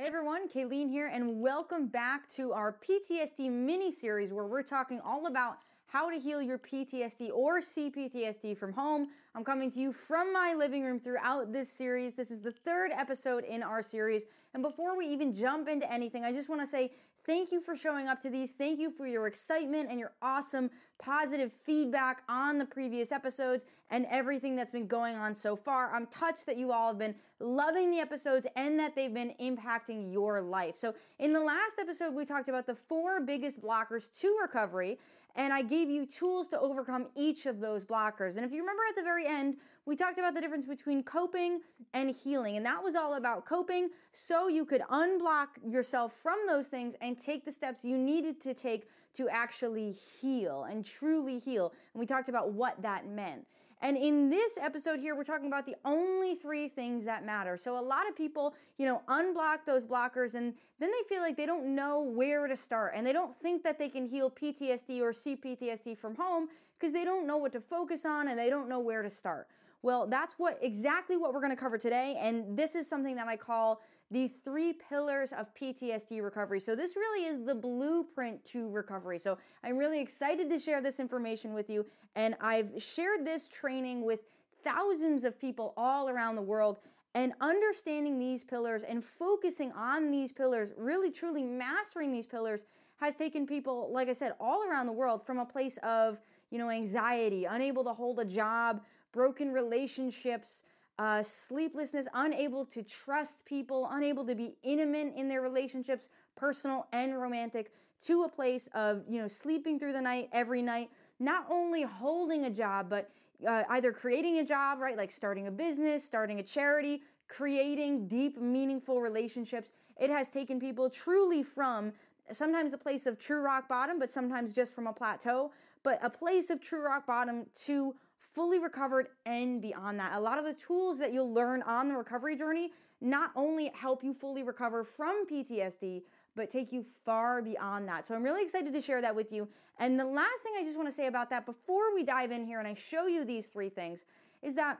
Hey everyone, Kayleen here, and welcome back to our PTSD mini series where we're talking all about how to heal your PTSD or CPTSD from home. I'm coming to you from my living room throughout this series. This is the third episode in our series. And before we even jump into anything, I just want to say Thank you for showing up to these. Thank you for your excitement and your awesome positive feedback on the previous episodes and everything that's been going on so far. I'm touched that you all have been loving the episodes and that they've been impacting your life. So, in the last episode, we talked about the four biggest blockers to recovery, and I gave you tools to overcome each of those blockers. And if you remember at the very end, we talked about the difference between coping and healing, and that was all about coping so you could unblock yourself from those things and take the steps you needed to take to actually heal and truly heal. And we talked about what that meant. And in this episode here, we're talking about the only three things that matter. So a lot of people, you know, unblock those blockers and then they feel like they don't know where to start and they don't think that they can heal PTSD or CPTSD from home because they don't know what to focus on and they don't know where to start. Well, that's what exactly what we're going to cover today and this is something that I call the three pillars of PTSD recovery. So this really is the blueprint to recovery. So I'm really excited to share this information with you and I've shared this training with thousands of people all around the world and understanding these pillars and focusing on these pillars, really truly mastering these pillars has taken people, like I said, all around the world from a place of, you know, anxiety, unable to hold a job, broken relationships, uh, sleeplessness, unable to trust people, unable to be intimate in their relationships, personal and romantic, to a place of, you know, sleeping through the night every night, not only holding a job, but uh, either creating a job, right, like starting a business, starting a charity, creating deep, meaningful relationships. It has taken people truly from sometimes a place of true rock bottom, but sometimes just from a plateau, but a place of true rock bottom to fully recovered and beyond that. A lot of the tools that you'll learn on the recovery journey not only help you fully recover from PTSD, but take you far beyond that. So I'm really excited to share that with you. And the last thing I just want to say about that before we dive in here and I show you these three things is that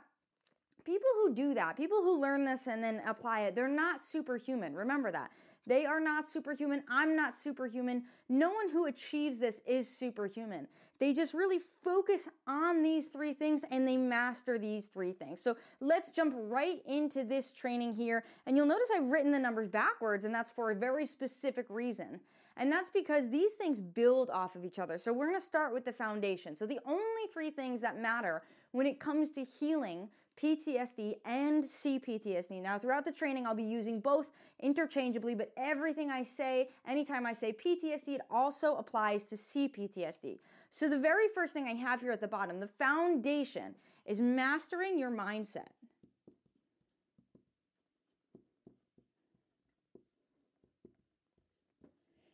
people who do that, people who learn this and then apply it, they're not superhuman. Remember that. They are not superhuman. I'm not superhuman. No one who achieves this is superhuman. They just really focus on these three things and they master these three things. So let's jump right into this training here. And you'll notice I've written the numbers backwards, and that's for a very specific reason. And that's because these things build off of each other. So we're to start with the foundation. So the only three things that matter when it comes to healing PTSD and CPTSD. Now, throughout the training, I'll be using both interchangeably, but everything I say, anytime I say PTSD, it also applies to CPTSD. So, the very first thing I have here at the bottom, the foundation, is mastering your mindset.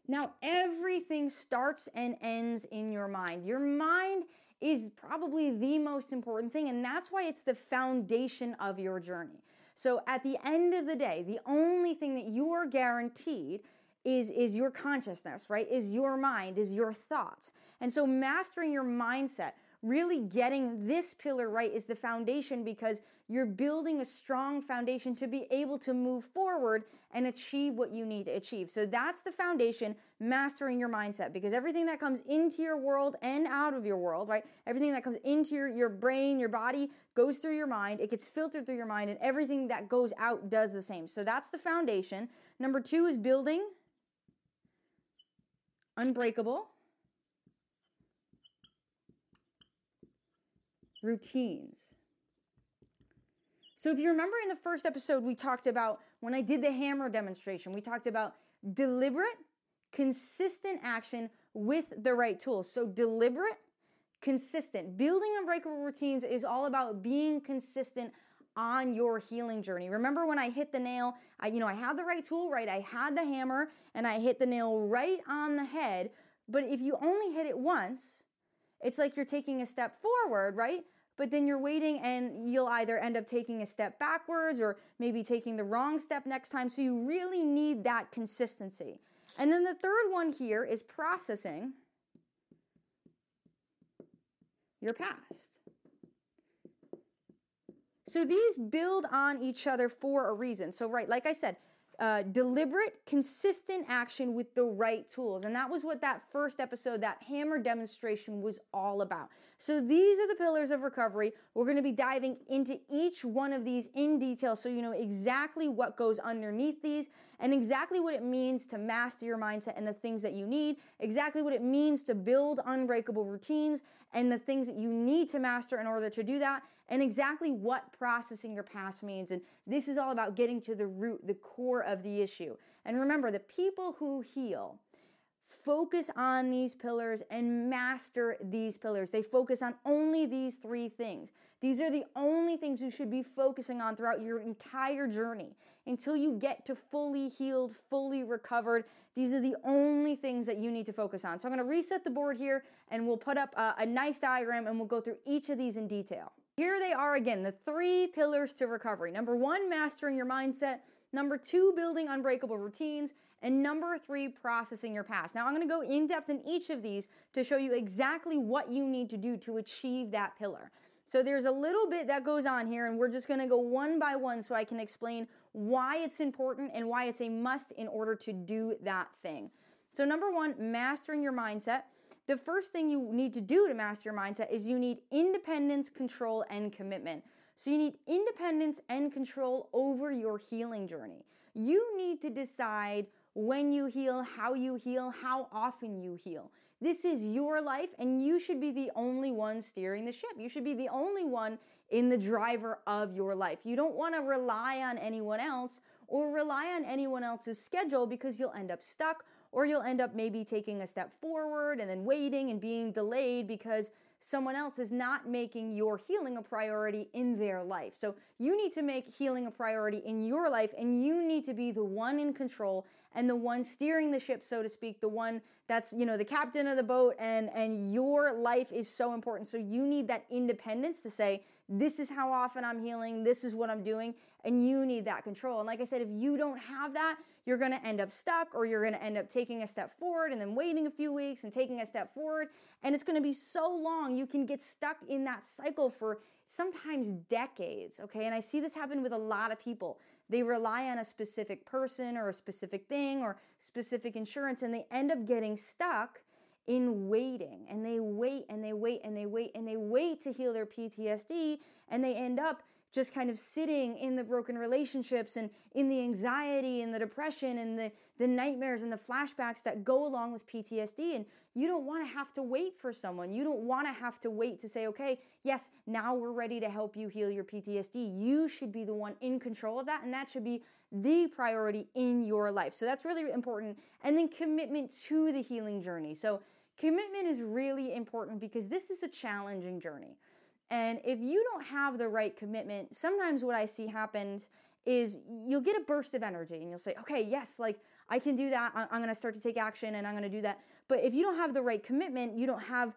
Now, everything starts and ends in your mind. Your mind is probably the most important thing, and that's why it's the foundation of your journey. So, at the end of the day, the only thing that you are guaranteed is is your consciousness, right? Is your mind, is your thoughts. And so mastering your mindset really getting this pillar right is the foundation because you're building a strong foundation to be able to move forward and achieve what you need to achieve. So that's the foundation, mastering your mindset because everything that comes into your world and out of your world, right? Everything that comes into your, your brain, your body goes through your mind, it gets filtered through your mind, and everything that goes out does the same. So that's the foundation. Number two is building unbreakable routines. So, if you remember in the first episode, we talked about when I did the hammer demonstration, we talked about deliberate, consistent action with the right tools. So, deliberate, consistent. Building unbreakable routines is all about being consistent on your healing journey. Remember when I hit the nail, I you know, I had the right tool, right? I had the hammer and I hit the nail right on the head, but if you only hit it once, it's like you're taking a step forward, right? But then you're waiting and you'll either end up taking a step backwards or maybe taking the wrong step next time. So you really need that consistency. And then the third one here is processing your past. So these build on each other for a reason. So, right, like I said, uh, deliberate, consistent action with the right tools. And that was what that first episode, that hammer demonstration, was all about. So these are the pillars of recovery. We're going to be diving into each one of these in detail so you know exactly what goes underneath these and exactly what it means to master your mindset and the things that you need, exactly what it means to build unbreakable routines and the things that you need to master in order to do that, and exactly what processing your past means. And this is all about getting to the root, the core of the issue. And remember, the people who heal focus on these pillars and master these pillars. They focus on only these three things. These are the only things you should be focusing on throughout your entire journey until you get to fully healed, fully recovered. These are the only things that you need to focus on. So I'm going to reset the board here and we'll put up a, a nice diagram and we'll go through each of these in detail. Here they are again, the three pillars to recovery. Number one, mastering your mindset. Number two, building unbreakable routines. And number three, processing your past. Now, I'm gonna go in depth in each of these to show you exactly what you need to do to achieve that pillar. So, there's a little bit that goes on here, and we're just gonna go one by one so I can explain why it's important and why it's a must in order to do that thing. So, number one, mastering your mindset the first thing you need to do to master your mindset is you need independence, control, and commitment. So you need independence and control over your healing journey. You need to decide when you heal, how you heal, how often you heal. This is your life, and you should be the only one steering the ship. You should be the only one in the driver of your life. You don't want to rely on anyone else or rely on anyone else's schedule because you'll end up stuck or you'll end up maybe taking a step forward and then waiting and being delayed because someone else is not making your healing a priority in their life. So you need to make healing a priority in your life and you need to be the one in control and the one steering the ship so to speak, the one that's, you know, the captain of the boat and and your life is so important. So you need that independence to say this is how often I'm healing, this is what I'm doing, and you need that control. And like I said, if you don't have that, you're gonna end up stuck or you're gonna end up taking a step forward and then waiting a few weeks and taking a step forward. And it's gonna be so long, you can get stuck in that cycle for sometimes decades, okay? And I see this happen with a lot of people. They rely on a specific person or a specific thing or specific insurance and they end up getting stuck in waiting and they wait and they wait and they wait and they wait to heal their PTSD and they end up just kind of sitting in the broken relationships and in the anxiety and the depression and the, the nightmares and the flashbacks that go along with PTSD. And you don't want to have to wait for someone. You don't want to have to wait to say, okay, yes, now we're ready to help you heal your PTSD. You should be the one in control of that. And that should be the priority in your life. So that's really important. And then commitment to the healing journey. So commitment is really important because this is a challenging journey. And if you don't have the right commitment, sometimes what I see happens is you'll get a burst of energy and you'll say, okay, yes, like I can do that. I'm going to start to take action and I'm going to do that. But if you don't have the right commitment, you don't have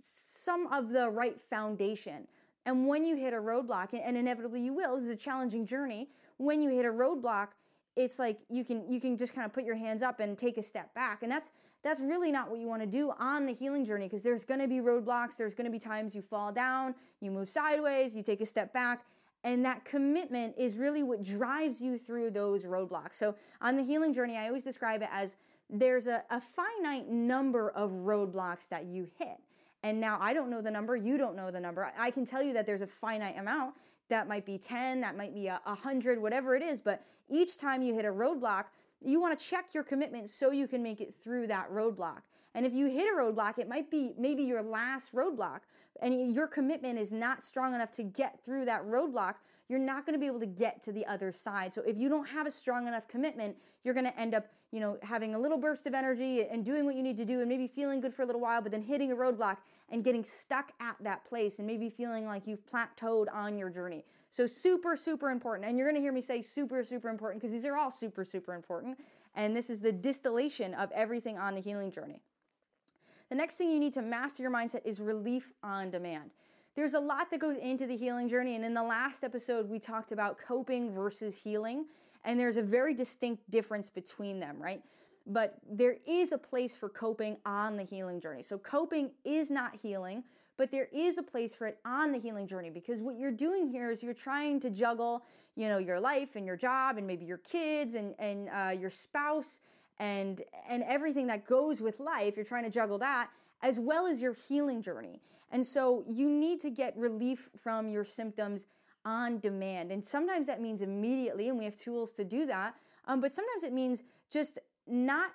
some of the right foundation. And when you hit a roadblock, and inevitably you will, this is a challenging journey. When you hit a roadblock, it's like you can you can just kind of put your hands up and take a step back and that's that's really not what you want to do on the healing journey because there's going to be roadblocks there's going to be times you fall down you move sideways you take a step back and that commitment is really what drives you through those roadblocks. So on the healing journey i always describe it as there's a, a finite number of roadblocks that you hit. And now i don't know the number you don't know the number. I can tell you that there's a finite amount that might be 10, that might be a 100, whatever it is. But each time you hit a roadblock, you want to check your commitment so you can make it through that roadblock. And if you hit a roadblock, it might be maybe your last roadblock, and your commitment is not strong enough to get through that roadblock, you're not going to be able to get to the other side. So if you don't have a strong enough commitment, you're going to end up, you know, having a little burst of energy and doing what you need to do and maybe feeling good for a little while, but then hitting a roadblock and getting stuck at that place and maybe feeling like you've plateaued on your journey. So super, super important. And you're going to hear me say super, super important because these are all super, super important. And this is the distillation of everything on the healing journey. The next thing you need to master your mindset is relief on demand. There's a lot that goes into the healing journey. And in the last episode, we talked about coping versus healing. And there's a very distinct difference between them, right? But there is a place for coping on the healing journey. So coping is not healing, but there is a place for it on the healing journey because what you're doing here is you're trying to juggle, you know, your life and your job and maybe your kids and and uh, your spouse and and everything that goes with life. You're trying to juggle that as well as your healing journey. And so you need to get relief from your symptoms on demand. And sometimes that means immediately, and we have tools to do that. Um, but sometimes it means just not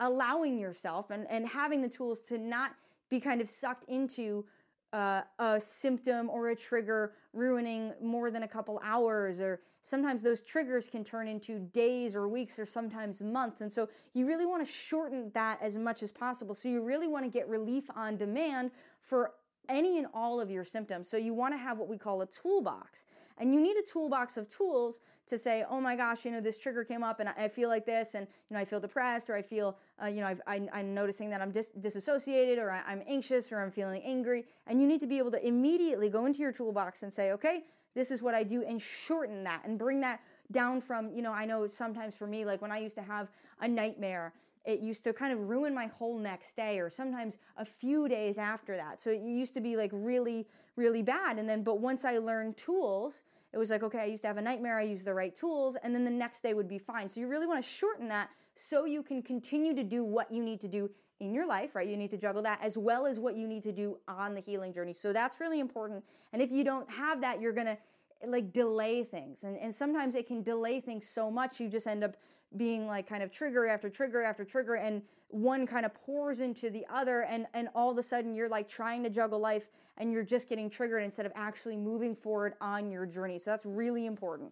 allowing yourself and, and having the tools to not be kind of sucked into uh, a symptom or a trigger ruining more than a couple hours or sometimes those triggers can turn into days or weeks or sometimes months and so you really want to shorten that as much as possible so you really want to get relief on demand for any and all of your symptoms. So you want to have what we call a toolbox. And you need a toolbox of tools to say, oh my gosh, you know, this trigger came up and I feel like this, and, you know, I feel depressed, or I feel, uh, you know, i am noticing that I'm dis- disassociated, or I, I'm anxious, or I'm feeling angry. And you need to be able to immediately go into your toolbox and say, okay, this is what I do, and shorten that and bring that down from, you know, I know sometimes for me, like when I used to have a nightmare it used to kind of ruin my whole next day or sometimes a few days after that. So it used to be like really, really bad. And then, but once I learned tools, it was like, okay, I used to have a nightmare, I used the right tools, and then the next day would be fine. So you really want to shorten that so you can continue to do what you need to do in your life, right? You need to juggle that as well as what you need to do on the healing journey. So that's really important. And if you don't have that, you're to like delay things. And, and sometimes it can delay things so much you just end up being like kind of trigger after trigger after trigger and one kind of pours into the other and and all of a sudden you're like trying to juggle life and you're just getting triggered instead of actually moving forward on your journey so that's really important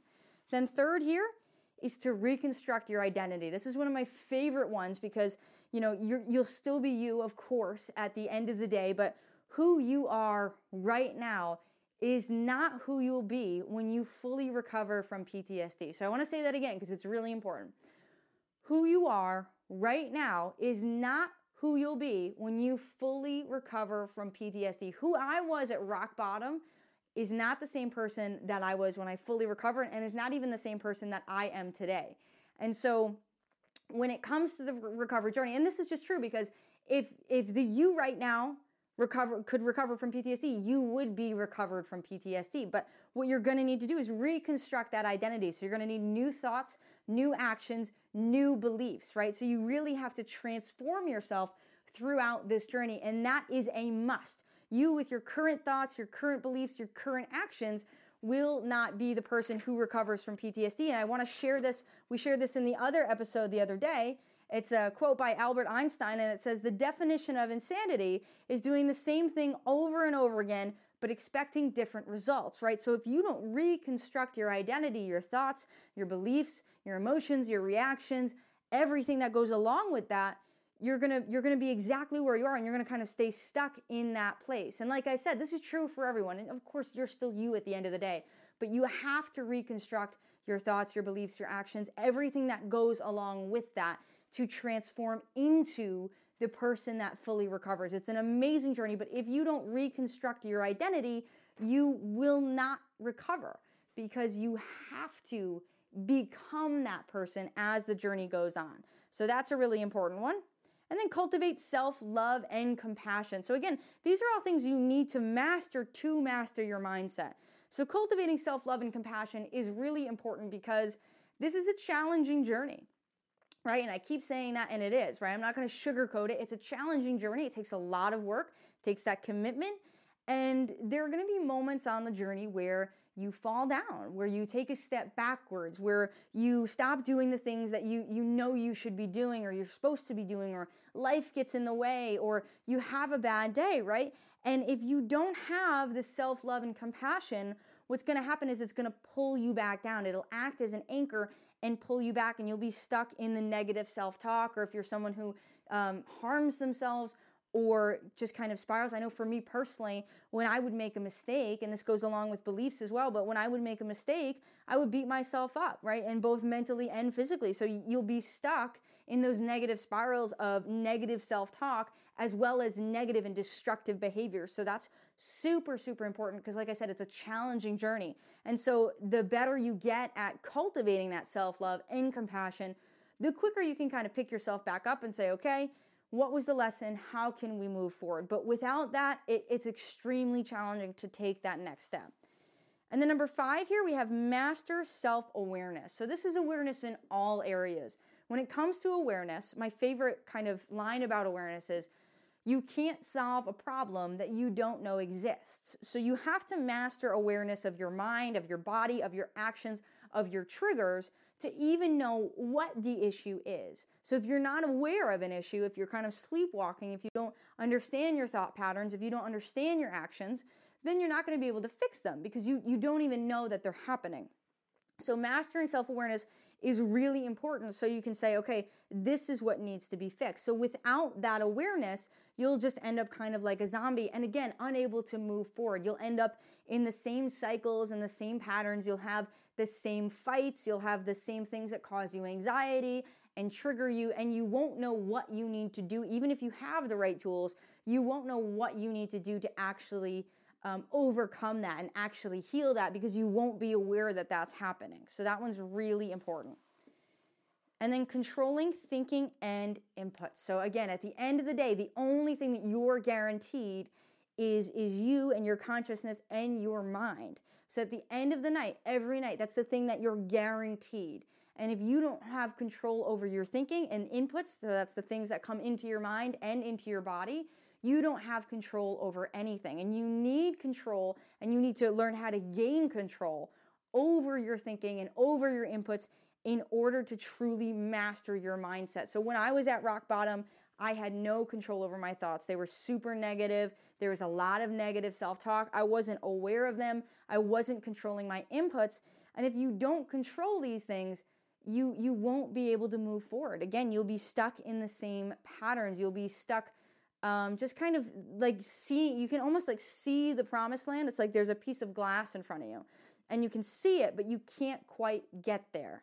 then third here is to reconstruct your identity this is one of my favorite ones because you know you you'll still be you of course at the end of the day but who you are right now is not who you'll be when you fully recover from PTSD. So I want to say that again because it's really important. Who you are right now is not who you'll be when you fully recover from PTSD. Who I was at rock bottom is not the same person that I was when I fully recovered and is not even the same person that I am today. And so when it comes to the recovery journey, and this is just true because if if the you right now recover could recover from PTSD, you would be recovered from PTSD. But what you're going to need to do is reconstruct that identity. So you're going to need new thoughts, new actions, new beliefs, right? So you really have to transform yourself throughout this journey and that is a must. You with your current thoughts, your current beliefs, your current actions will not be the person who recovers from PTSD. And I want to share this. We shared this in the other episode the other day it's a quote by Albert Einstein, and it says the definition of insanity is doing the same thing over and over again, but expecting different results, right? So if you don't reconstruct your identity, your thoughts, your beliefs, your emotions, your reactions, everything that goes along with that, you're gonna you're gonna be exactly where you are and you're gonna kind of stay stuck in that place and like i said this is true for everyone and of course you're still you at the end of the day but you have to reconstruct your thoughts your beliefs your actions everything that goes along with that to transform into the person that fully recovers. It's an amazing journey, but if you don't reconstruct your identity, you will not recover because you have to become that person as the journey goes on. So that's a really important one. And then cultivate self love and compassion. So, again, these are all things you need to master to master your mindset. So, cultivating self love and compassion is really important because this is a challenging journey right? And I keep saying that, and it is, right? I'm not going to sugarcoat it. It's a challenging journey. It takes a lot of work, takes that commitment. And there are going to be moments on the journey where you fall down, where you take a step backwards, where you stop doing the things that you, you know you should be doing or you're supposed to be doing, or life gets in the way, or you have a bad day, right? And if you don't have the self love and compassion, what's going to happen is it's going to pull you back down. It'll act as an anchor and pull you back and you'll be stuck in the negative self-talk or if you're someone who um, harms themselves or just kind of spirals. I know for me personally, when I would make a mistake, and this goes along with beliefs as well, but when I would make a mistake, I would beat myself up, right? And both mentally and physically. So you'll be stuck in those negative spirals of negative self talk as well as negative and destructive behaviors. So that's super, super important because, like I said, it's a challenging journey. And so the better you get at cultivating that self love and compassion, the quicker you can kind of pick yourself back up and say, okay, what was the lesson? How can we move forward? But without that, it, it's extremely challenging to take that next step. And then number five here, we have master self awareness. So this is awareness in all areas. When it comes to awareness, my favorite kind of line about awareness is you can't solve a problem that you don't know exists. So you have to master awareness of your mind, of your body, of your actions, of your triggers to even know what the issue is. So if you're not aware of an issue, if you're kind of sleepwalking, if you don't understand your thought patterns, if you don't understand your actions, then you're not going to be able to fix them because you, you don't even know that they're happening. So, mastering self awareness is really important so you can say, okay, this is what needs to be fixed. So, without that awareness, you'll just end up kind of like a zombie and again, unable to move forward. You'll end up in the same cycles and the same patterns. You'll have the same fights. You'll have the same things that cause you anxiety and trigger you, and you won't know what you need to do. Even if you have the right tools, you won't know what you need to do to actually um, overcome that and actually heal that because you won't be aware that that's happening. So that one's really important. And then controlling thinking and input. So again, at the end of the day, the only thing that you're guaranteed is is you and your consciousness and your mind. So at the end of the night, every night, that's the thing that you're guaranteed. And if you don't have control over your thinking and inputs, so that's the things that come into your mind and into your body, you don't have control over anything. And you need control and you need to learn how to gain control over your thinking and over your inputs in order to truly master your mindset. So when I was at rock bottom, I had no control over my thoughts. They were super negative. There was a lot of negative self talk. I wasn't aware of them. I wasn't controlling my inputs. And if you don't control these things, you you won't be able to move forward. Again, you'll be stuck in the same patterns. You'll be stuck um, just kind of like see you can almost like see the promised land. It's like there's a piece of glass in front of you and you can see it but you can't quite get there.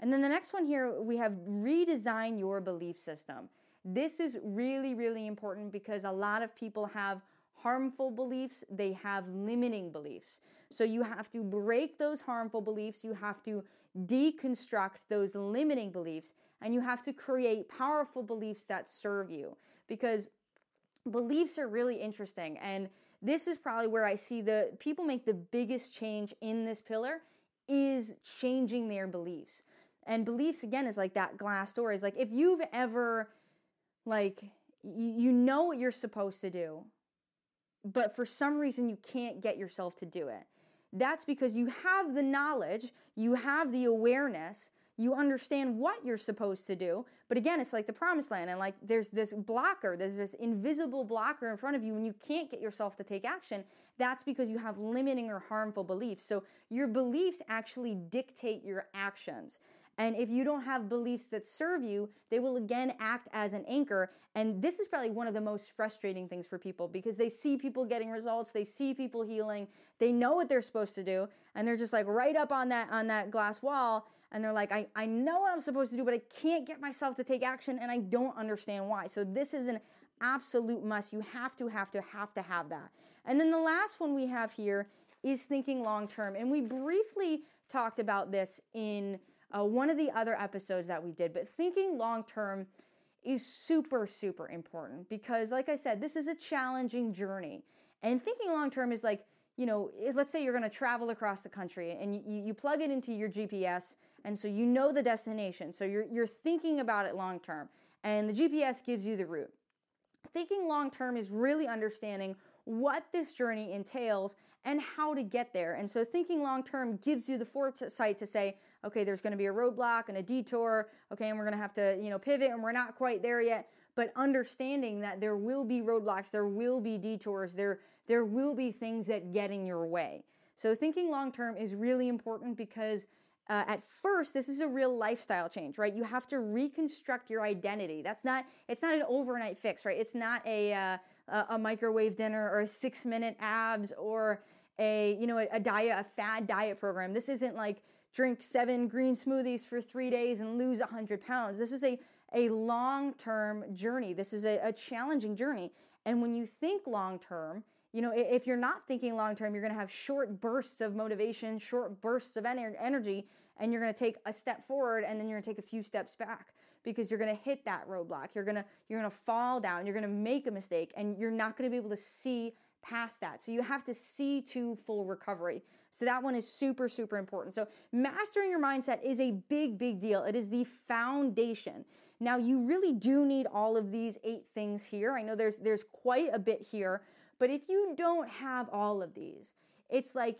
And then the next one here we have redesign your belief system. This is really really important because a lot of people have harmful beliefs. They have limiting beliefs. So you have to break those harmful beliefs. You have to deconstruct those limiting beliefs and you have to create powerful beliefs that serve you. Because beliefs are really interesting and this is probably where i see the people make the biggest change in this pillar is changing their beliefs. And beliefs again is like that glass door is like if you've ever like you know what you're supposed to do but for some reason you can't get yourself to do it. That's because you have the knowledge you have the awareness you understand what you're supposed to do. But again, it's like the promised land, and like there's this blocker, there's this invisible blocker in front of you, and you can't get yourself to take action. That's because you have limiting or harmful beliefs. So your beliefs actually dictate your actions. And if you don't have beliefs that serve you, they will again act as an anchor. And this is probably one of the most frustrating things for people because they see people getting results, they see people healing, they know what they're supposed to do, and they're just like right up on that on that glass wall and they're like, I, I know what I'm supposed to do, but I can't get myself to take action and I don't understand why. So this is an absolute must. You have to, have to, have to have that. And then the last one we have here is thinking long term. And we briefly talked about this in uh, one of the other episodes that we did, but thinking long term is super, super important because, like I said, this is a challenging journey. And thinking long term is like, you know, let's say you're going to travel across the country and you, you plug it into your GPS and so you know the destination. So you're, you're thinking about it long term, and the GPS gives you the route. Thinking long term is really understanding what this journey entails and how to get there. And so thinking long term gives you the foresight to say, okay, there's going to be a roadblock and a detour, okay, and we're going to have to, you know, pivot and we're not quite there yet, but understanding that there will be roadblocks, there will be detours, there there will be things that get in your way. So thinking long term is really important because uh, at first this is a real lifestyle change right? You have to reconstruct your identity. That's not it's not an overnight fix right? It's not a uh, a microwave dinner or a six minute abs or a you know a, a diet a fad diet program. This isn't like drink seven green smoothies for three days and lose 100 pounds. This is a a long term journey. This is a, a challenging journey. And when you think long term you know, if you're not thinking long term, you're going to have short bursts of motivation, short bursts of ener- energy, and you're going to take a step forward and then you're going to take a few steps back because you're going to hit that roadblock. You're going to you're going to fall down, you're going to make a mistake and you're not going to be able to see past that. So you have to see to full recovery. So that one is super super important. So mastering your mindset is a big big deal. It is the foundation. Now you really do need all of these eight things here. I know there's there's quite a bit here, but if you don't have all of these, it's like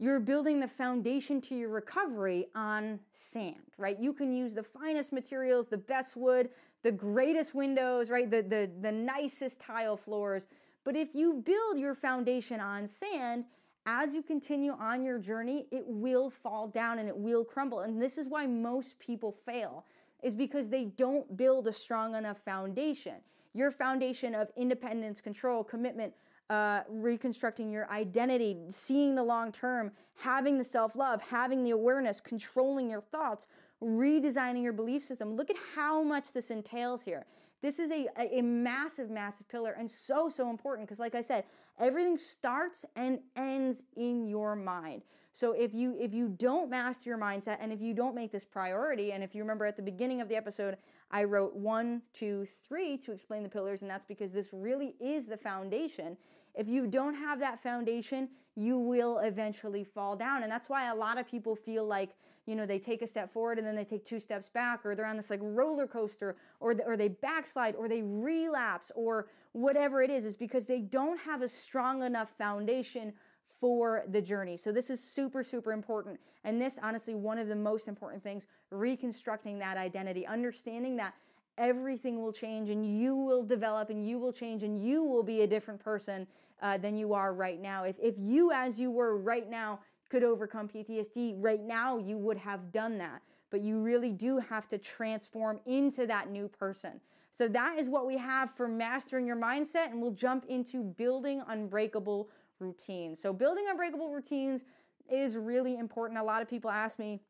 you're building the foundation to your recovery on sand, right? You can use the finest materials, the best wood, the greatest windows, right? The, the, the nicest tile floors. But if you build your foundation on sand, as you continue on your journey, it will fall down and it will crumble. And this is why most people fail, is because they don't build a strong enough foundation. Your foundation of independence, control, commitment, uh, reconstructing your identity, seeing the long term, having the self love, having the awareness, controlling your thoughts, redesigning your belief system. Look at how much this entails here. This is a, a massive, massive pillar and so, so important because, like I said, everything starts and ends in your mind. So if you if you don't master your mindset and if you don't make this priority, and if you remember at the beginning of the episode, I wrote one, two, three to explain the pillars, and that's because this really is the foundation. If you don't have that foundation, you will eventually fall down. And that's why a lot of people feel like, you know, they take a step forward and then they take two steps back, or they're on this like roller coaster, or, or they backslide, or they relapse, or whatever it is, is because they don't have a strong enough foundation for the journey. So this is super, super important. And this, honestly, one of the most important things, reconstructing that identity, understanding that everything will change and you will develop and you will change and you will be a different person uh, than you are right now. If, if you, as you were right now, could overcome PTSD, right now you would have done that. But you really do have to transform into that new person. So that is what we have for mastering your mindset, and we'll jump into building unbreakable routines. So building unbreakable routines is really important. A lot of people ask me,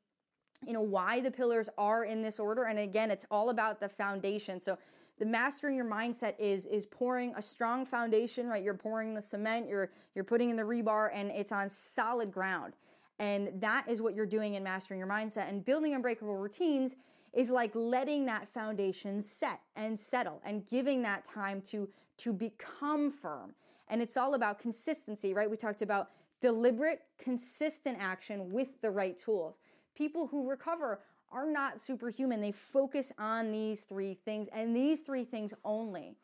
you know, why the pillars are in this order. And again, it's all about the foundation. So the mastering your mindset is is pouring a strong foundation, right? You're pouring the cement, you're you're putting in the rebar and it's on solid ground. And that is what you're doing in mastering your mindset and building unbreakable routines is like letting that foundation set and settle and giving that time to to become firm. And it's all about consistency, right? We talked about deliberate, consistent action with the right tools people who recover are not superhuman. They focus on these three things and these three things only.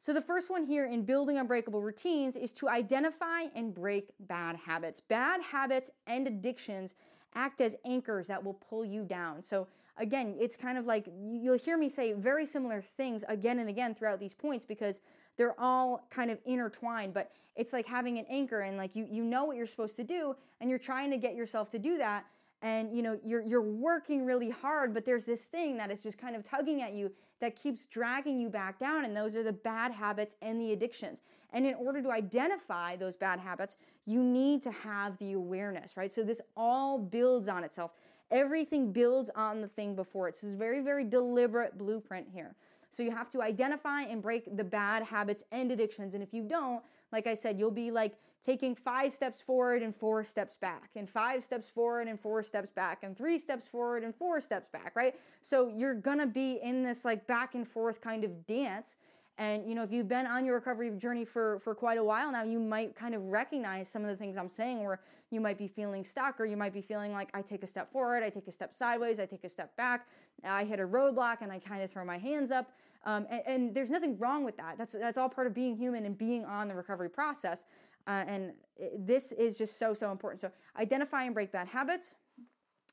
So, the first one here in building unbreakable routines is to identify and break bad habits. Bad habits and addictions act as anchors that will pull you down. So, again, it's kind of like you'll hear me say very similar things again and again throughout these points because they're all kind of intertwined, but it's like having an anchor and like you you know what you're supposed to do and you're trying to get yourself to do that and you know you're you're working really hard but there's this thing that is just kind of tugging at you that keeps dragging you back down and those are the bad habits and the addictions. And in order to identify those bad habits you need to have the awareness right? So this all builds on itself. Everything builds on the thing before. It so it's very very deliberate blueprint here. So you have to identify and break the bad habits and addictions and if you don't like I said, you'll be like taking five steps forward and four steps back, and five steps forward and four steps back, and three steps forward and four steps back, right? So you're gonna be in this like back and forth kind of dance. And you know, if you've been on your recovery journey for for quite a while now, you might kind of recognize some of the things I'm saying where you might be feeling stuck or you might be feeling like I take a step forward, I take a step sideways, I take a step back, I hit a roadblock and I kind of throw my hands up. Um, and, and, there's nothing wrong with that. That's that's all part of being human and being on the recovery process. Uh, and this is just so so important. So identify and break bad habits.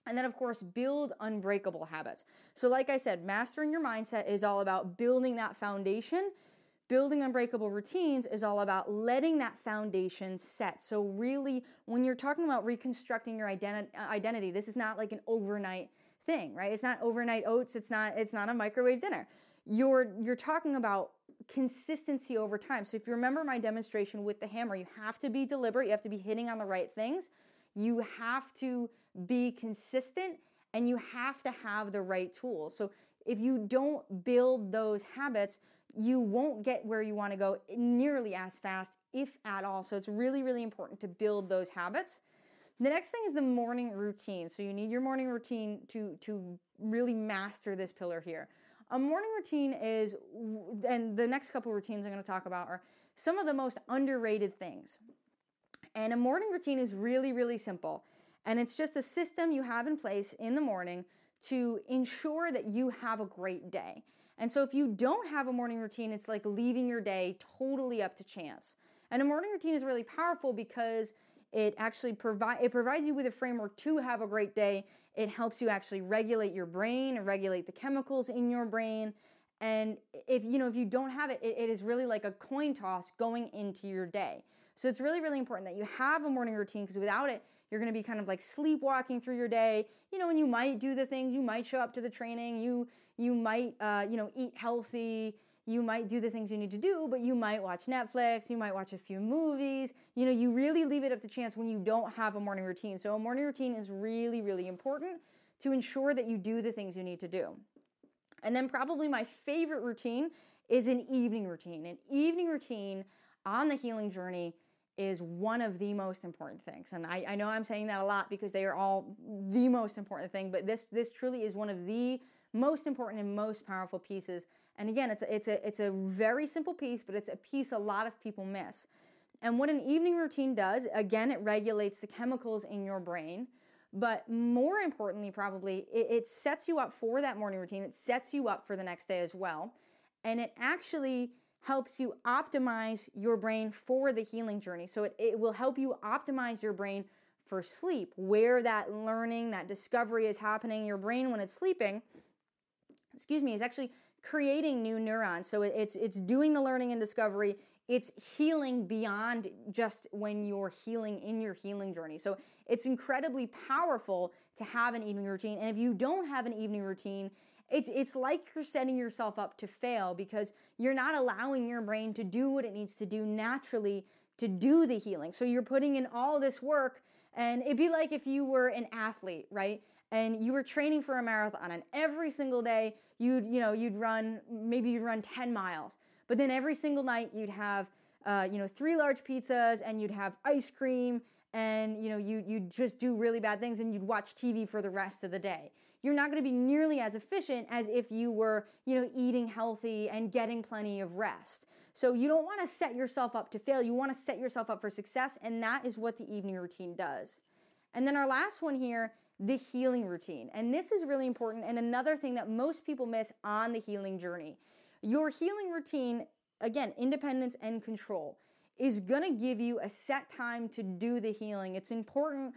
And then, of course, build unbreakable habits. So, like I said, mastering your mindset is all about building that foundation. Building unbreakable routines is all about letting that foundation set. So, really, when you're talking about reconstructing your identi- uh, identity, this is not like an overnight thing, right? It's not overnight oats. It's not. It's not a microwave dinner you're you're talking about consistency over time. So if you remember my demonstration with the hammer, you have to be deliberate, you have to be hitting on the right things. You have to be consistent and you have to have the right tools. So if you don't build those habits, you won't get where you want to go nearly as fast, if at all. So it's really, really important to build those habits. The next thing is the morning routine. So you need your morning routine to to really master this pillar here. A morning routine is, and the next couple routines I'm going to talk about are some of the most underrated things. And a morning routine is really, really simple. And it's just a system you have in place in the morning to ensure that you have a great day. And so if you don't have a morning routine, it's like leaving your day totally up to chance. And a morning routine is really powerful because it actually provide it provides you with a framework to have a great day. It helps you actually regulate your brain and regulate the chemicals in your brain. And if you know if you don't have it, it, it is really like a coin toss going into your day. So it's really, really important that you have a morning routine because without it, you're going to be kind of like sleepwalking through your day, you know, and you might do the things, you might show up to the training, you you might uh, you know eat healthy, you might do the things you need to do, but you might watch Netflix, you might watch a few movies. You know, you really leave it up to chance when you don't have a morning routine. So a morning routine is really, really important to ensure that you do the things you need to do. And then probably my favorite routine is an evening routine. An evening routine on the healing journey is one of the most important things. And I, I, know I'm saying that a lot because they are all the most important thing, but this this truly is one of the most important and most powerful pieces. And again, it's a, it's a it's a very simple piece, but it's a piece a lot of people miss. And what an evening routine does, again, it regulates the chemicals in your brain. But more importantly, probably, it, it sets you up for that morning routine. It sets you up for the next day as well. And it actually helps you optimize your brain for the healing journey. So it, it will help you optimize your brain for sleep, where that learning, that discovery is happening. Your brain, when it's sleeping, excuse me, is actually creating new neurons. So it, it's it's doing the learning and discovery. It's healing beyond just when you're healing in your healing journey. So it's incredibly powerful to have an evening routine. And if you don't have an evening routine, it's it's like you're setting yourself up to fail because you're not allowing your brain to do what it needs to do naturally to do the healing. So you're putting in all this work and it'd be like if you were an athlete, right? And you were training for a marathon and every single day you'd, you know, you'd run maybe you'd run 10 miles. But then every single night you'd have uh, you know, three large pizzas and you'd have ice cream and you know you you just do really bad things and you'd watch TV for the rest of the day you're not going to be nearly as efficient as if you were, you know, eating healthy and getting plenty of rest. So you don't want to set yourself up to fail. You want to set yourself up for success, and that is what the evening routine does. And then our last one here, the healing routine. And this is really important and another thing that most people miss on the healing journey. Your healing routine, again, independence and control, is going to give you a set time to do the healing. It's important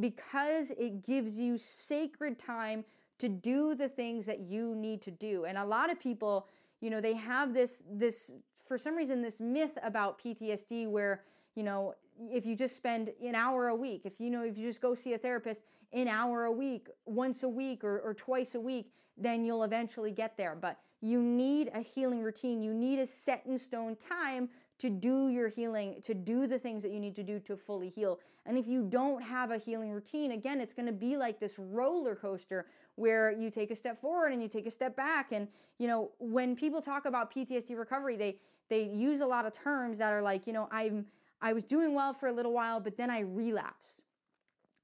because it gives you sacred time to do the things that you need to do. And a lot of people, you know, they have this this for some reason this myth about PTSD where, you know, if you just spend an hour a week, if you know, if you just go see a therapist an hour a week, once a week or, or twice a week, then you'll eventually get there. But you need a healing routine. You need a set in stone time to do your healing, to do the things that you need to do to fully heal. And if you don't have a healing routine, again, it's going to be like this roller coaster where you take a step forward and you take a step back. And, you know, when people talk about PTSD recovery, they, they use a lot of terms that are like, you know, I'm, I was doing well for a little while, but then I relapsed.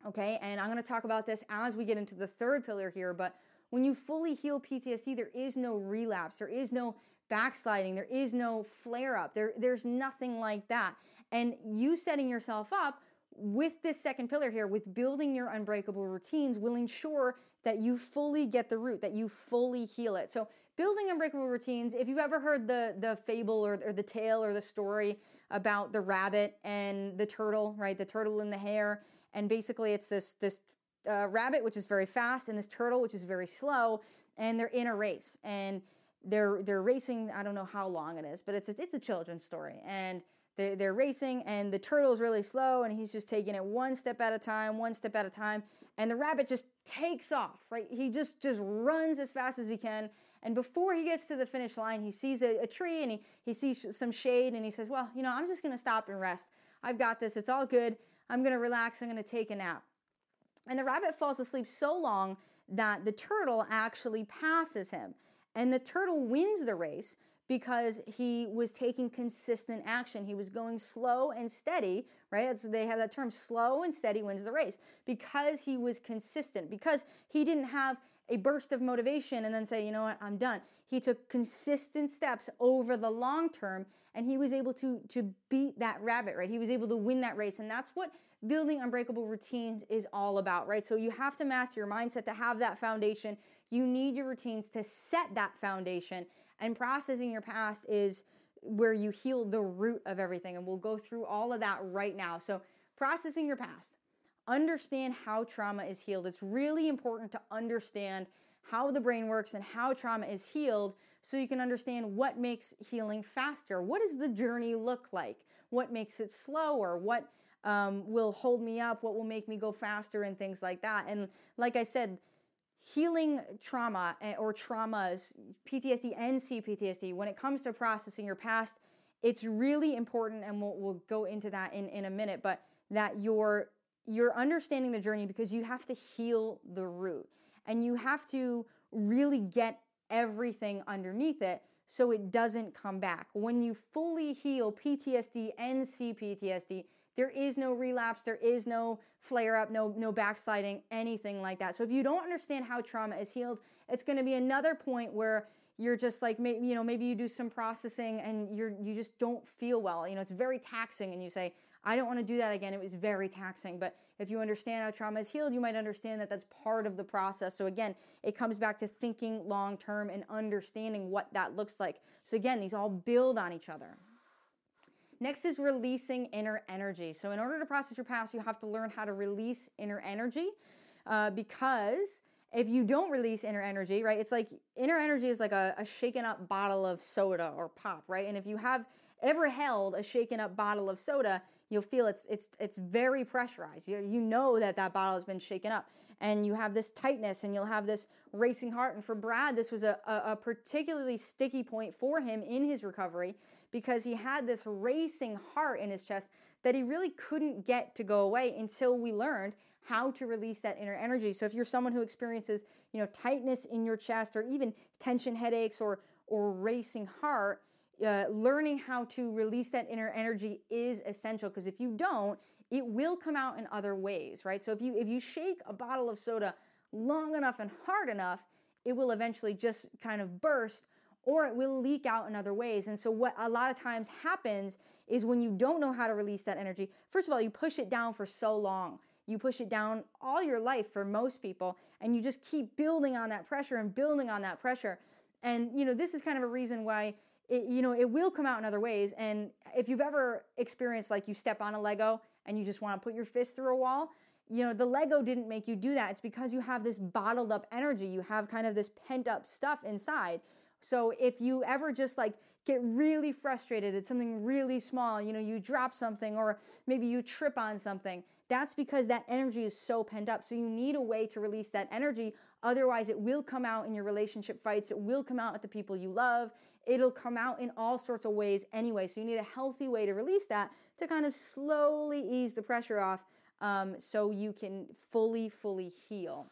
Okay. And I'm going to talk about this as we get into the third pillar here. But when you fully heal PTSD, there is no relapse. There is no backsliding. There is no flare up. There, there's nothing like that. And you setting yourself up with this second pillar here, with building your unbreakable routines, will ensure that you fully get the root, that you fully heal it. So, building unbreakable routines, if you've ever heard the, the fable or, or the tale or the story about the rabbit and the turtle, right? The turtle and the hare. And basically, it's this, this uh, rabbit, which is very fast, and this turtle, which is very slow, and they're in a race. And they're they're racing. I don't know how long it is, but it's a, it's a children's story, and they're, they're racing, and the turtle's really slow, and he's just taking it one step at a time, one step at a time, and the rabbit just takes off. Right, he just just runs as fast as he can, and before he gets to the finish line, he sees a, a tree and he he sees some shade, and he says, "Well, you know, I'm just gonna stop and rest. I've got this. It's all good. I'm gonna relax. I'm gonna take a nap." And the rabbit falls asleep so long that the turtle actually passes him. And the turtle wins the race because he was taking consistent action. He was going slow and steady, right? They have that term slow and steady wins the race because he was consistent, because he didn't have a burst of motivation and then say, you know what, I'm done. He took consistent steps over the long term and he was able to to beat that rabbit, right? He was able to win that race and that's what building unbreakable routines is all about, right? So you have to master your mindset to have that foundation. You need your routines to set that foundation and processing your past is where you heal the root of everything and we'll go through all of that right now. So processing your past understand how trauma is healed. It's really important to understand how the brain works and how trauma is healed so you can understand what makes healing faster. What does the journey look like? What makes it slower? What um, will hold me up? What will make me go faster? And things like that. And like I said, healing trauma eh, or traumas, PTSD and CPTSD, when it comes to processing your past, it's really important, and we'll, we'll go into that in, in a minute, but that you're you're understanding the journey because you have to heal the root and you have to really get everything underneath it so it doesn't come back. When you fully heal PTSD and CPTSD, there is no relapse, there is no flare up, no no backsliding, anything like that. So if you don't understand how trauma is healed, it's going to be another point where you're just like maybe you know maybe you do some processing and you're you just don't feel well. You know, it's very taxing and you say I don't want to do that again. It was very taxing. But if you understand how trauma is healed, you might understand that that's part of the process. So again, it comes back to thinking long term and understanding what that looks like. So again, these all build on each other. Next is releasing inner energy. So in order to process your past, you have to learn how to release inner energy uh, because if you don't release inner energy, right, it's like inner energy is like a, a shaken up bottle of soda or pop, right? And if you have ever held a shaken up bottle of soda, you'll feel it's it's it's very pressurized. You, you know that that bottle has been shaken up, and you have this tightness, and you'll have this racing heart. And for Brad, this was a, a, a particularly sticky point for him in his recovery because he had this racing heart in his chest that he really couldn't get to go away until we learned how to release that inner energy. So if you're someone who experiences, you know, tightness in your chest or even tension headaches or or racing heart, uh, learning how to release that inner energy is essential because if you don't, it will come out in other ways, right? So if you if you shake a bottle of soda long enough and hard enough, it will eventually just kind of burst or it will leak out in other ways. And so what a lot of times happens is when you don't know how to release that energy, first of all, you push it down for so long. You push it down all your life for most people and you just keep building on that pressure and building on that pressure. And you know, this is kind of a reason why it, you know, it will come out in other ways. And if you've ever experienced like you step on a Lego and you just want to put your fist through a wall, you know, the Lego didn't make you do that. It's because you have this bottled up energy. You have kind of this pent up stuff inside. So if you ever just like get really frustrated at something really small, you know, you drop something or maybe you trip on something, that's because that energy is so pent up. So you need a way to release that energy. Otherwise, it will come out in your relationship fights. It will come out at the people you love. It'll come out in all sorts of ways anyway. So you need a healthy way to release that to kind of slowly ease the pressure off um, so you can fully, fully heal.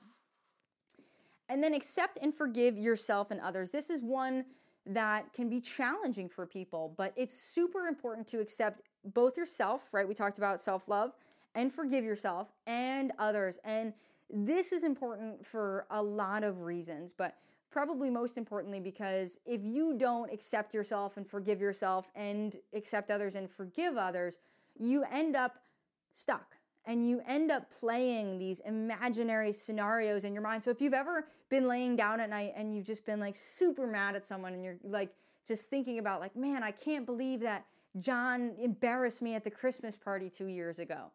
And then accept and forgive yourself and others. This is one that can be challenging for people, but it's super important to accept both yourself, right? We talked about self love and forgive yourself and others. And this is important for a lot of reasons, but probably most importantly because if you don't accept yourself and forgive yourself and accept others and forgive others, you end up stuck and you end up playing these imaginary scenarios in your mind. So if you've ever been laying down at night and you've just been like super mad at someone and you're like just thinking about like, man, I can't believe that John embarrassed me at the Christmas party 2 years ago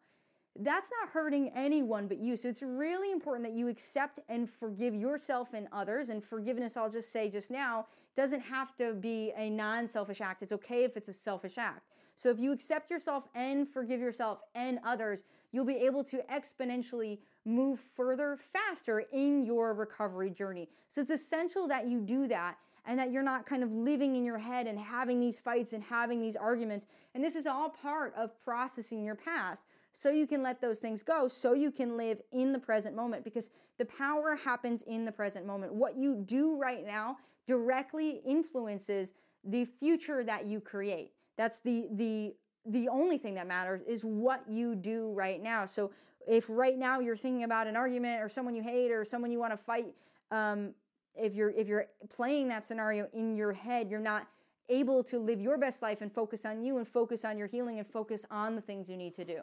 that's not hurting anyone but you. So it's really important that you accept and forgive yourself and others. And forgiveness, I'll just say just now, doesn't have to be a non selfish act. It's okay if it's a selfish act. So if you accept yourself and forgive yourself and others, you'll be able to exponentially move further faster in your recovery journey. So it's essential that you do that and that you're not kind of living in your head and having these fights and having these arguments. And this is all part of processing your past so you can let those things go, so you can live in the present moment because the power happens in the present moment. What you do right now directly influences the future that you create. That's the the the only thing that matters is what you do right now. So if right now you're thinking about an argument or someone you hate or someone you want to fight, um, if you're if you're playing that scenario in your head, you're not able to live your best life and focus on you and focus on your healing and focus on the things you need to do.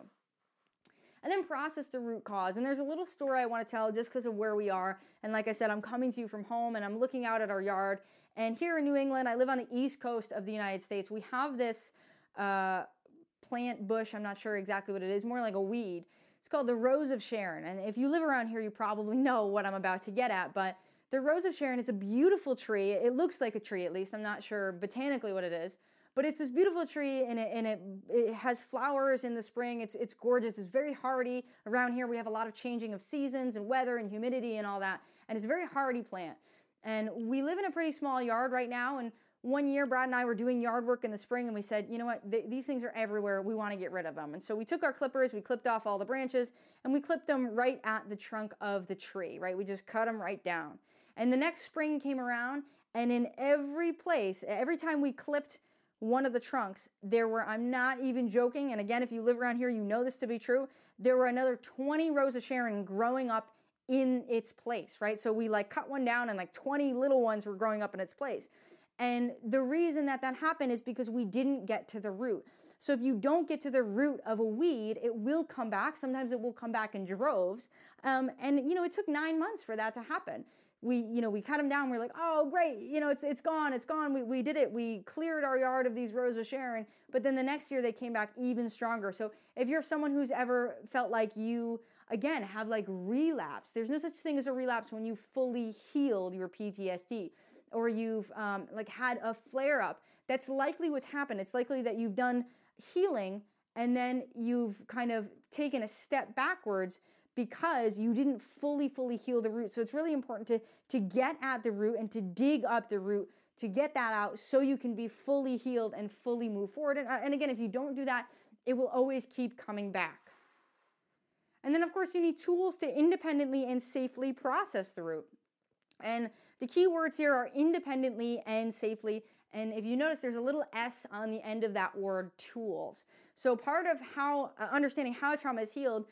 And then process the root cause. And there's a little story I want to tell just because of where we are. And like I said, I'm coming to you from home and I'm looking out at our yard. And here in New England, I live on the east coast of the United States. We have this uh, plant bush, I'm not sure exactly what it is, more like a weed. It's called the Rose of Sharon. And if you live around here, you probably know what I'm about to get at. But the Rose of Sharon, it's a beautiful tree. It looks like a tree, at least. I'm not sure botanically what it is. But it's this beautiful tree and it, and it, it has flowers in the spring. It's, it's gorgeous. It's very hardy. Around here, we have a lot of changing of seasons and weather and humidity and all that. And it's a very hardy plant. And we live in a pretty small yard right now. And one year, Brad and I were doing yard work in the spring, and we said, you know what, th- these things are everywhere. We want to get rid of them. And so we took our clippers, we clipped off all the branches, and we clipped them right at the trunk of the tree, right? We just cut them right down. And the next spring came around, and in every place, every time we clipped one of the trunks, there were, I'm not even joking, and again, if you live around here, you know this to be true, there were another 20 rose of Sharon growing up in its place, right? So we like cut one down, and like 20 little ones were growing up in its place. And the reason that that happened is because we didn't get to the root. So if you don't get to the root of a weed, it will come back. Sometimes it will come back in droves. Um, and you know, it took nine months for that to happen. We, you know, we cut them down. We're like, oh, great, you know, it's it's gone, it's gone. We, we did it. We cleared our yard of these roses of Sharon. But then the next year they came back even stronger. So if you're someone who's ever felt like you again have like relapse, there's no such thing as a relapse when you fully healed your PTSD or you've um, like had a flare up, that's likely what's happened. It's likely that you've done healing and then you've kind of taken a step backwards because you didn't fully fully heal the root so it's really important to to get at the root and to dig up the root to get that out so you can be fully healed and fully move forward and, uh, and again if you don't do that it will always keep coming back and then of course you need tools to independently and safely process the root and the key words here are independently and safely. And if you notice, there's a little S on the end of that word tools. So part of how uh, understanding how trauma is healed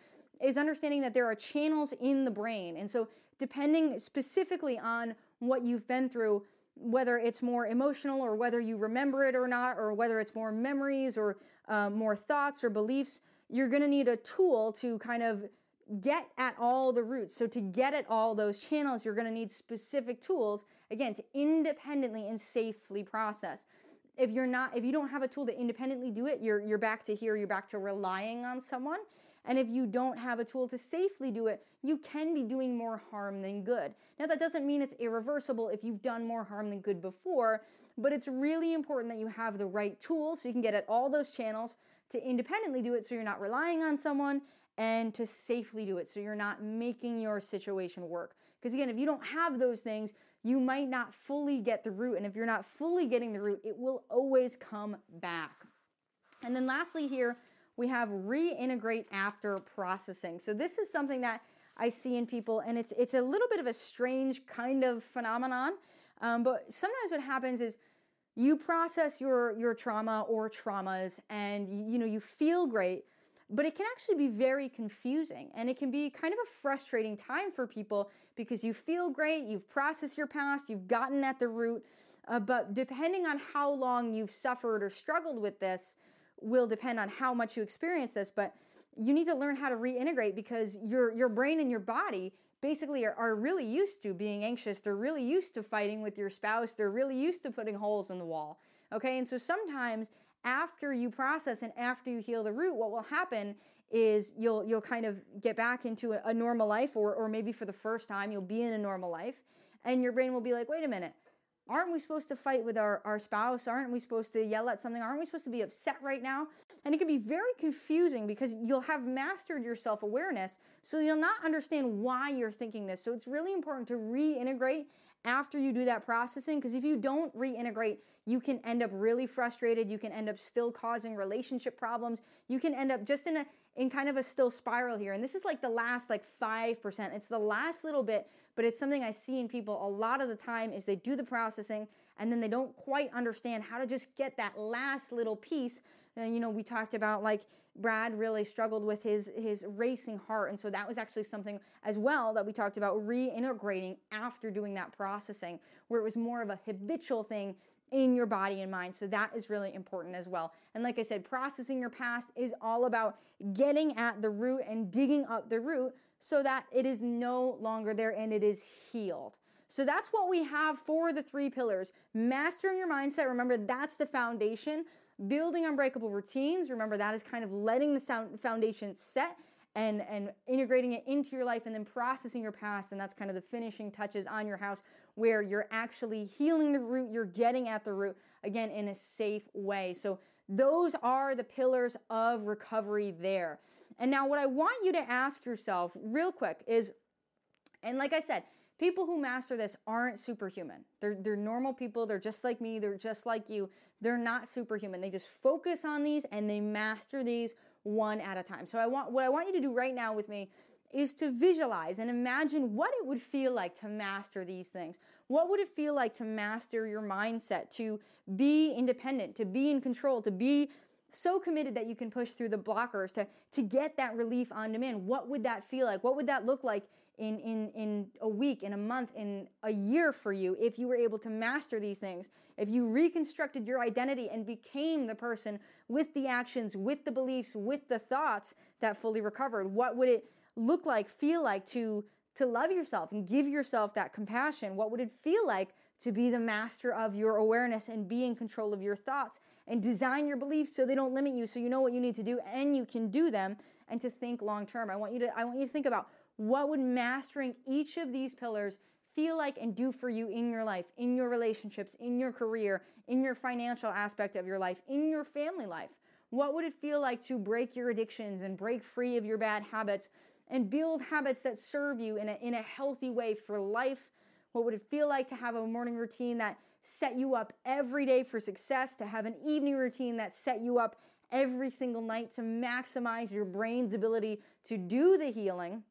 is understanding that there are channels in the brain. And so depending specifically on what you've been through, whether it's more emotional or whether you remember it or not, or whether it's more memories or uh, more thoughts or beliefs, you're going to need a tool to kind of get at all the roots. So to get at all those channels, you're going to need specific tools, again, to independently and safely process. If you're not, if you don't have a tool to independently do it, you're, you're back to here, you're back to relying on someone. And if you don't have a tool to safely do it, you can be doing more harm than good. Now, that doesn't mean it's irreversible if you've done more harm than good before, but it's really important that you have the right tools so you can get at all those channels to independently do it so you're not relying on someone and to safely do it so you're not making your situation work. Because again, if you don't have those things, you might not fully get the root. And if you're not fully getting the root, it will always come back. And then lastly, here we have reintegrate after processing. So this is something that I see in people, and it's it's a little bit of a strange kind of phenomenon. Um, but sometimes what happens is you process your your trauma or traumas, and you know you feel great, but it can actually be very confusing and it can be kind of a frustrating time for people because you feel great, you've processed your past, you've gotten at the root, uh, but depending on how long you've suffered or struggled with this, will depend on how much you experience this. But you need to learn how to reintegrate because your your brain and your body basically are, are really used to being anxious. They're really used to fighting with your spouse. They're really used to putting holes in the wall. Okay, and so sometimes after you process and after you heal the root, what will happen is you'll you'll kind of get back into a, a normal life, or or maybe for the first time you'll be in a normal life, and your brain will be like, wait a minute, aren't we supposed to fight with our, our spouse? Aren't we supposed to yell at something? Aren't we supposed to be upset right now? And it can be very confusing because you'll have mastered your self awareness, so you'll not understand why you're thinking this. So it's really important to reintegrate after you do that processing because if you don't reintegrate you can end up really frustrated you can end up still causing relationship problems you can end up just in a in kind of a still spiral here. And this is like the last like 5% it's the last little bit but it's something i see in people a lot of the time is they do the processing and then they don't quite understand how to just get that last little piece. And you know we talked about like Brad really struggled with his his racing heart. And so that was actually something as well that we talked about reintegrating after doing that processing where it was more of a habitual thing in your body and mind. So that is really important as well. And like I said, processing your past is all about getting at the root and digging up the root so that it is no longer there and it is healed. So that's what we have for the three pillars. Mastering your mindset, remember that's the foundation. Building unbreakable routines, remember that is kind of letting the foundation set and and integrating it into your life and then processing your past and that's kind of the finishing touches on your house where you're actually healing the root you're getting at the root again in a safe way. So those are the pillars of recovery there. And now what i want you to ask yourself real quick is and like i said people who master this aren't superhuman. They're, they're normal people. They're just like me. They're just like you. They're not superhuman. They just focus on these and they master these one at a time. So I want what I want you to do right now with me is to visualize and imagine what it would feel like to master these things. What would it feel like to master your mindset, to be independent, to be in control, to be so committed that you can push through the blockers to to get that relief on demand. What would that feel like? What would that look like in in in a week, in a month, in a year for you if you were able to master these things? If you reconstructed your identity and became the person with the actions, with the beliefs, with the thoughts that fully recovered, what would it look like, feel like to to love yourself and give yourself that compassion? What would it feel like to be the master of your awareness and be in control of your thoughts and design your beliefs so they don't limit you so you know what you need to do and you can do them and to think long term. I want you to I want you to think about what would mastering each of these pillars feel like and do for you in your life, in your relationships, in your career, in your financial aspect of your life, in your family life. What would it feel like to break your addictions and break free of your bad habits and build habits that serve you in a, in a healthy way for life? What would it feel like to have a morning routine that set you up every day for success, to have an evening routine that set you up every single night to maximize your brain's ability to do the healing?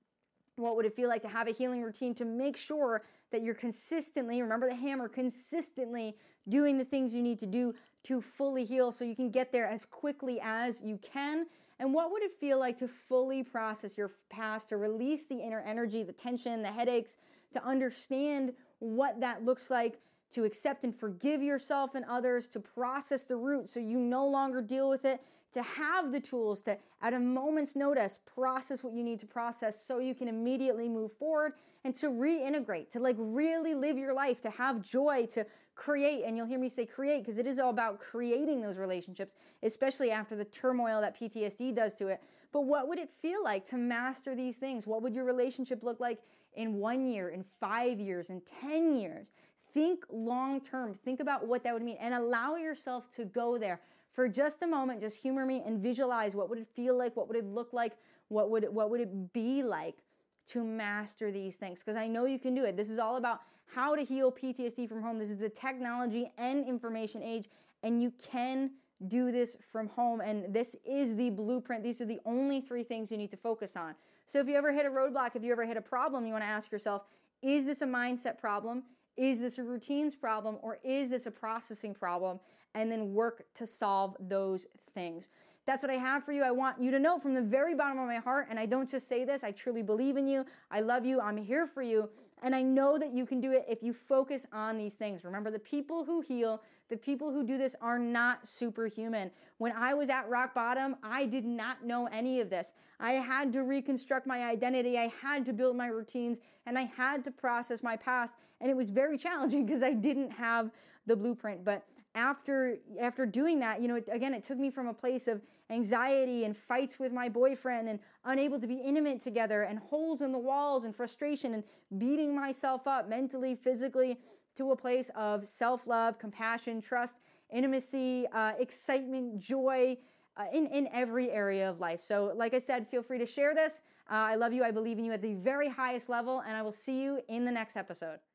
What would it feel like to have a healing routine to make sure that you're consistently, remember the hammer, consistently doing the things you need to do to fully heal so you can get there as quickly as you can? And what would it feel like to fully process your past, to release the inner energy, the tension, the headaches, to understand what that looks like, to accept and forgive yourself and others, to process the root so you no longer deal with it, to have the tools to, at a moment's notice, process what you need to process so you can immediately move forward and to reintegrate, to like really live your life, to have joy, to create. And you'll hear me say create because it is all about creating those relationships, especially after the turmoil that PTSD does to it. But what would it feel like to master these things? What would your relationship look like in one year, in five years, in 10 years? Think long term. Think about what that would mean and allow yourself to go there for just a moment. Just humor me and visualize what would it feel like? What would it look like? What would it, what would it be like to master these things? Because I know you can do it. This is all about how to heal PTSD from home. This is the technology and information age, and you can do this from home. And this is the blueprint. These are the only three things you need to focus on. So if you ever hit a roadblock, if you ever hit a problem, you want to ask yourself, is this a mindset problem? Is this a routines problem or is this a processing problem? And then work to solve those things. That's what I have for you. I want you to know from the very bottom of my heart, and I don't just say this, I truly believe in you. I love you. I'm here for you. And I know that you can do it if you focus on these things. Remember, the people who heal, the people who do this are not superhuman. When I was at rock bottom, I did not know any of this. I had to reconstruct my identity, I had to build my routines, and I had to process my past. And it was very challenging because I didn't have the blueprint. But after after doing that you know again it took me from a place of anxiety and fights with my boyfriend and unable to be intimate together and holes in the walls and frustration and beating myself up mentally physically to a place of self-love compassion trust intimacy uh, excitement joy uh, in, in every area of life. So like i said feel free to share this. Uh, i love you. I believe in you at the very highest level and i will see you in the next episode